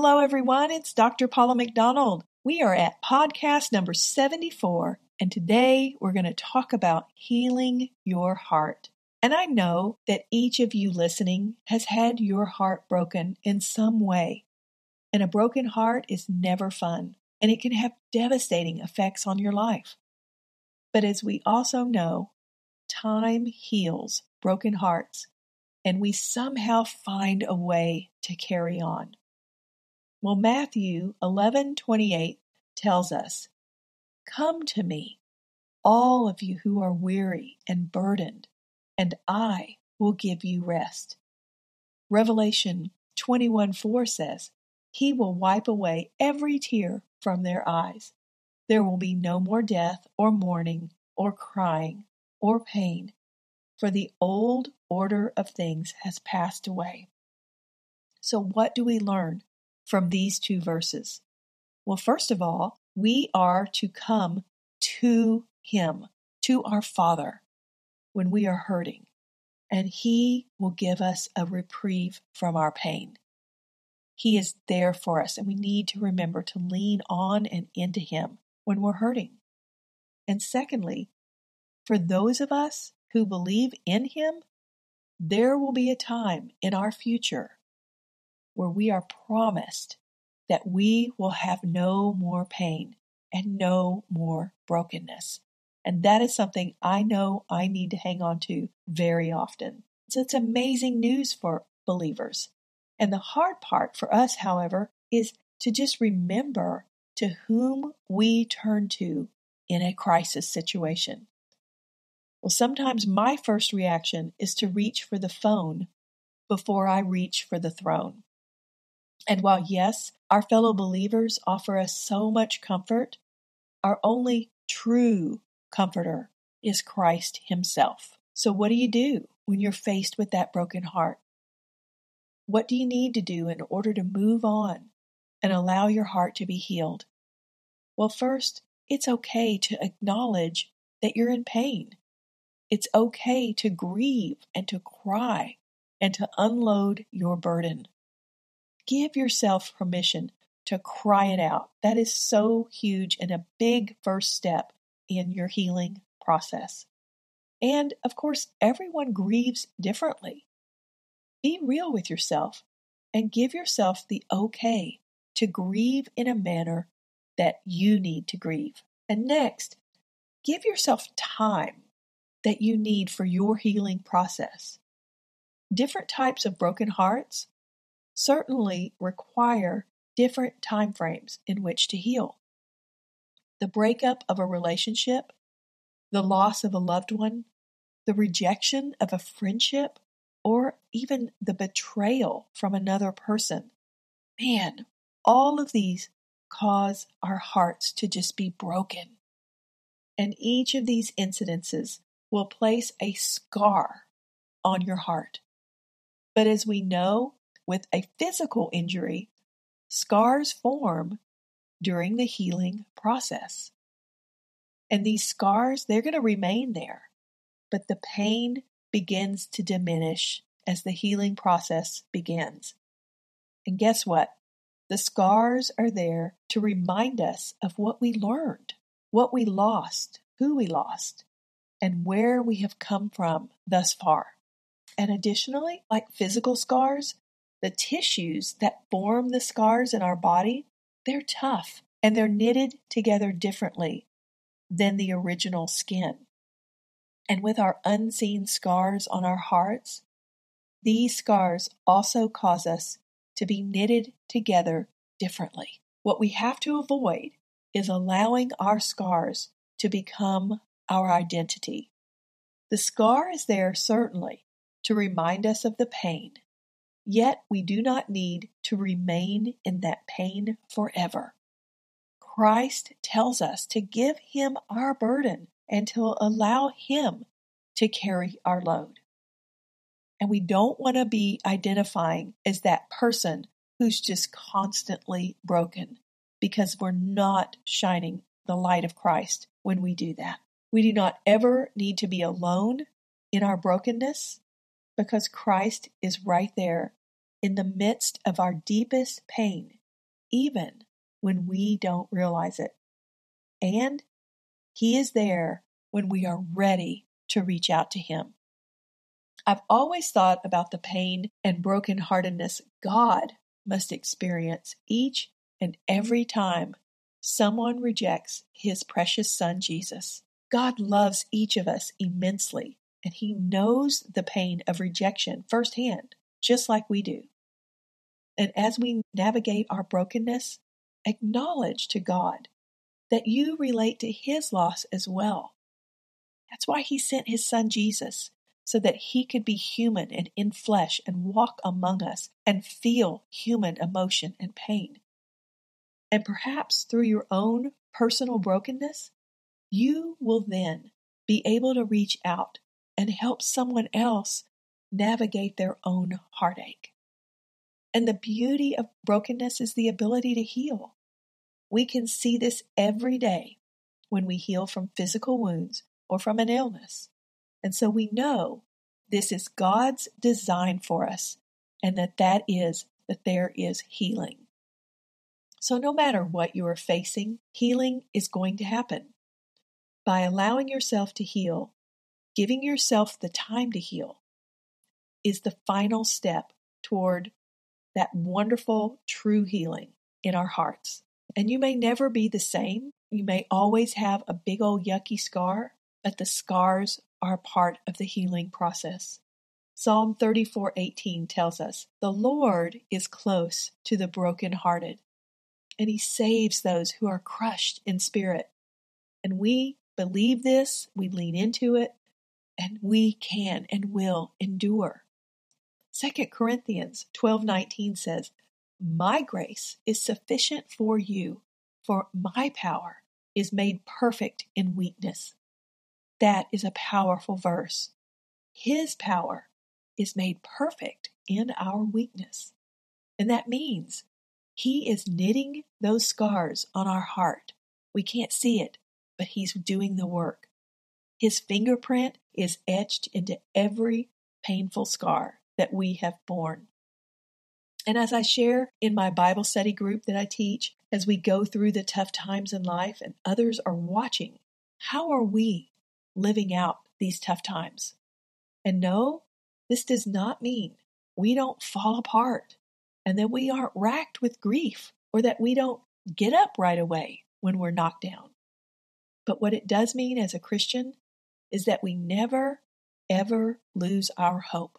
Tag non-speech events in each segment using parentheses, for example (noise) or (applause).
Hello, everyone. It's Dr. Paula McDonald. We are at podcast number 74, and today we're going to talk about healing your heart. And I know that each of you listening has had your heart broken in some way. And a broken heart is never fun, and it can have devastating effects on your life. But as we also know, time heals broken hearts, and we somehow find a way to carry on. Well, Matthew 11:28 tells us, "Come to me, all of you who are weary and burdened, and I will give you rest." Revelation 21:4 says, "He will wipe away every tear from their eyes. There will be no more death or mourning or crying or pain, for the old order of things has passed away." So what do we learn from these two verses? Well, first of all, we are to come to Him, to our Father, when we are hurting, and He will give us a reprieve from our pain. He is there for us, and we need to remember to lean on and into Him when we're hurting. And secondly, for those of us who believe in Him, there will be a time in our future where we are promised that we will have no more pain and no more brokenness. And that is something I know I need to hang on to very often. So it's amazing news for believers. And the hard part for us, however, is to just remember to whom we turn to in a crisis situation. Well, sometimes my first reaction is to reach for the phone before I reach for the throne. And while, yes, our fellow believers offer us so much comfort, our only true comforter is Christ Himself. So, what do you do when you're faced with that broken heart? What do you need to do in order to move on and allow your heart to be healed? Well, first, it's okay to acknowledge that you're in pain. It's okay to grieve and to cry and to unload your burden give yourself permission to cry it out. That is so huge and a big first step in your healing process. And of course, everyone grieves differently. Be real with yourself and give yourself the okay to grieve in a manner that you need to grieve. And next, give yourself time that you need for your healing process. Different types of broken hearts certainly require different time frames in which to heal. The breakup of a relationship, the loss of a loved one, the rejection of a friendship, or even the betrayal from another person. Man, all of these cause our hearts to just be broken. And each of these incidences will place a scar on your heart. But as we know, with a physical injury, scars form during the healing process. And these scars, they're going to remain there, but the pain begins to diminish as the healing process begins. And guess what? The scars are there to remind us of what we learned, what we lost, who we lost, and where we have come from thus far. And additionally, like physical scars, the tissues that form the scars in our body, they're tough and they're knitted together differently than the original skin. And with our unseen scars on our hearts, these scars also cause us to be knitted together differently. What we have to avoid is allowing our scars to become our identity. The scar is there certainly to remind us of the pain Yet we do not need to remain in that pain forever. Christ tells us to give Him our burden and to allow Him to carry our load. And we don't want to be identifying as that person who's just constantly broken because we're not shining the light of Christ when we do that. We do not ever need to be alone in our brokenness because Christ is right there in the midst of our deepest pain, even when we don't realize it. And He is there when we are ready to reach out to Him. I've always thought about the pain and brokenheartedness God must experience each and every time someone rejects His precious Son, Jesus. God loves each of us immensely, and He knows the pain of rejection firsthand, just like we do. And as we navigate our brokenness, acknowledge to God that you relate to His loss as well. That's why He sent His Son Jesus, so that He could be human and in flesh and walk among us and feel human emotion and pain. And perhaps through your own personal brokenness, you will then be able to reach out and help someone else navigate their own heartache. And the beauty of brokenness is the ability to heal. We can see this every day when we heal from physical wounds or from an illness. And so we know this is God's design for us and that that is that there is healing. So no matter what you are facing, healing is going to happen by allowing yourself to heal, giving yourself the time to heal, is the final step toward that wonderful true healing in our hearts. And you may never be the same. You may always have a big old yucky scar, but the scars are part of the healing process. Psalm 34:18 tells us, "The Lord is close to the brokenhearted, and he saves those who are crushed in spirit." And we believe this, we lean into it, and we can and will endure. 2 Corinthians 12:19 says, "My grace is sufficient for you, for my power is made perfect in weakness." That is a powerful verse. His power is made perfect in our weakness. And that means he is knitting those scars on our heart. We can't see it, but He's doing the work. His fingerprint is etched into every painful scar that we have borne. And as I share in my Bible study group that I teach, as we go through the tough times in life and others are watching, how are we living out these tough times? And no, this does not mean we don't fall apart and that we aren't racked with grief or that we don't get up right away when we're knocked down. But what it does mean as a Christian is that we never, ever lose our hope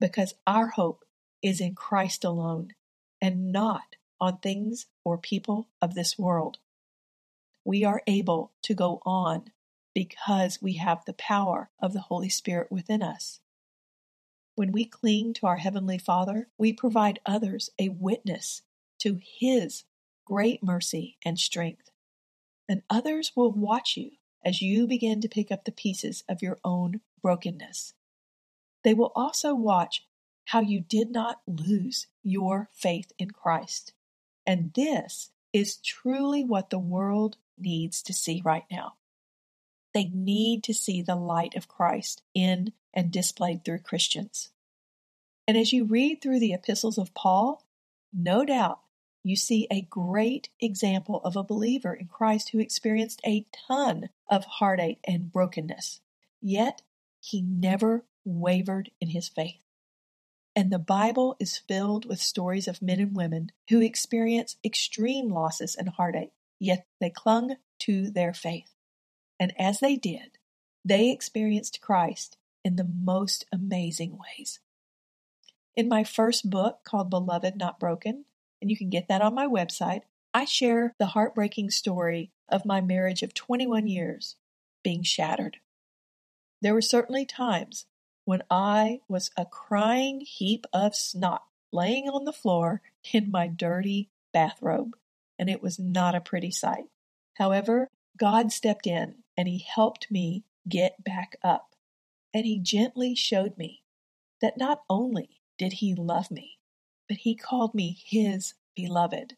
because our hope is in Christ alone and not on things or people of this world. We are able to go on because we have the power of the Holy Spirit within us. When we cling to our Heavenly Father, we provide others a witness to His great mercy and strength and others will watch you as you begin to pick up the pieces of your own brokenness. They will also watch how you did not lose your faith in Christ. And this is truly what the world needs to see right now. They need to see the light of Christ in and displayed through Christians. And as you read through the epistles of Paul, no doubt you see a great example of a believer in Christ who experienced a ton of heartache and brokenness. Yet, he never wavered in his faith. And the Bible is filled with stories of men and women who experience extreme losses and heartache, yet they clung to their faith. And as they did, they experienced Christ in the most amazing ways. In my first book called Beloved Not Broken, and you can get that on my website. I share the heartbreaking story of my marriage of 21 years being shattered. There were certainly times when I was a crying heap of snot laying on the floor in my dirty bathrobe, and it was not a pretty sight. However, God stepped in and He helped me get back up, and He gently showed me that not only did He love me, but He called me His beloved.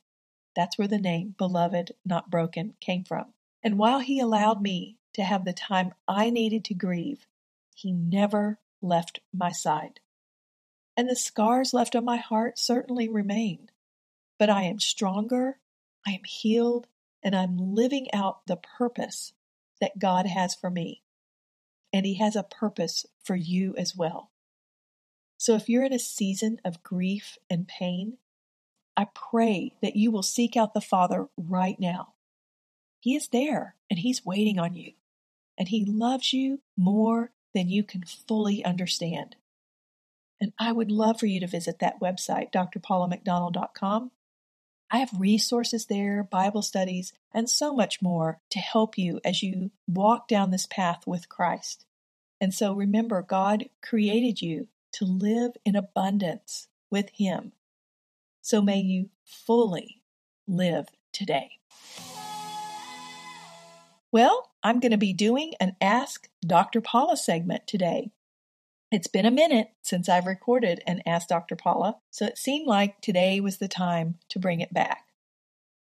That's where the name Beloved Not Broken came from. And while He allowed me to have the time I needed to grieve, He never left my side. And the scars left on my heart certainly remain. But I am stronger, I am healed, and I'm living out the purpose that God has for me. And He has a purpose for you as well. So if you're in a season of grief and pain, I pray that you will seek out the Father right now. He is there and He's waiting on you, and He loves you more than you can fully understand. And I would love for you to visit that website, drpaulamcdonald.com. I have resources there, Bible studies, and so much more to help you as you walk down this path with Christ. And so remember, God created you to live in abundance with Him. So may you fully live today. Well, I'm going to be doing an Ask Dr. Paula segment today. It's been a minute since I've recorded an Ask Dr. Paula, so it seemed like today was the time to bring it back.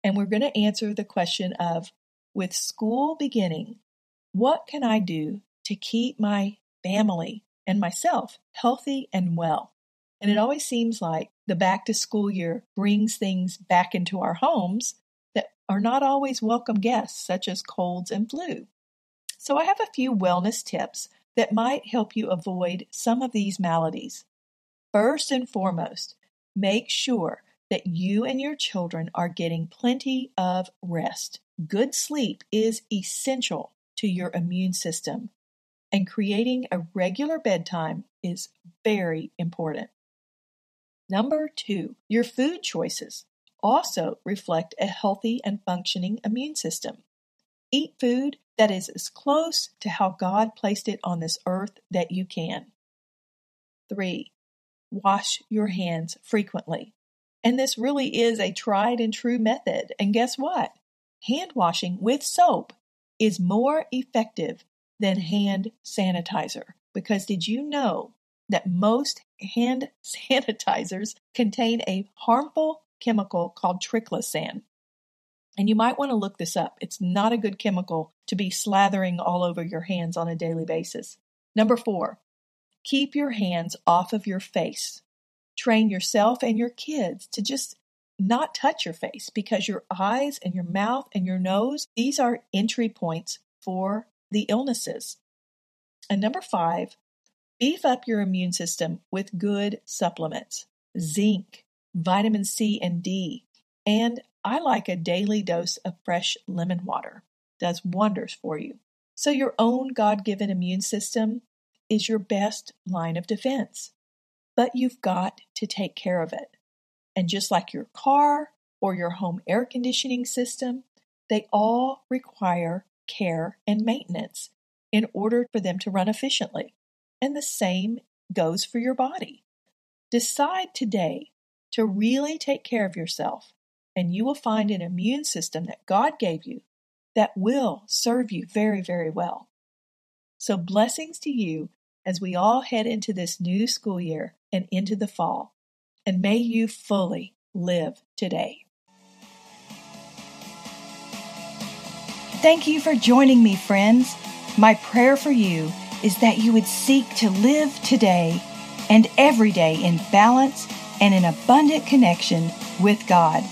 And we're going to answer the question of with school beginning, what can I do to keep my family and myself healthy and well? And it always seems like the back to school year brings things back into our homes are not always welcome guests, such as colds and flu. So I have a few wellness tips that might help you avoid some of these maladies. First and foremost, make sure that you and your children are getting plenty of rest. Good sleep is essential to your immune system, and creating a regular bedtime is very important. Number two, your food choices also reflect a healthy and functioning immune system. Eat food that is as close to how God placed it on this earth that you can. 3. Wash your hands frequently. And this really is a tried and true method. And guess what? Hand washing with soap is more effective than hand sanitizer. Because did you know that most hand (laughs) sanitizers contain a harmful chemical called triclosan? And you might want to look this up. It's not a good chemical to be slathering all over your hands on a daily basis. Number four, keep your hands off of your face. Train yourself and your kids to just not touch your face because your eyes and your mouth and your nose, these are entry points for the illnesses. And number five, beef up your immune system with good supplements zinc, vitamin C and D, and I like a daily dose of fresh lemon water. Does wonders for you. So your own God-given immune system is your best line of defense. But you've got to take care of it. And just like your car or your home air conditioning system, they all require care and maintenance in order for them to run efficiently. And the same goes for your body. Decide today to really take care of yourself and you will find an immune system that God gave you that will serve you very, very well. So, blessings to you as we all head into this new school year and into the fall. And may you fully live today. Thank you for joining me, friends. My prayer for you is that you would seek to live today and every day in balance and an abundant connection with God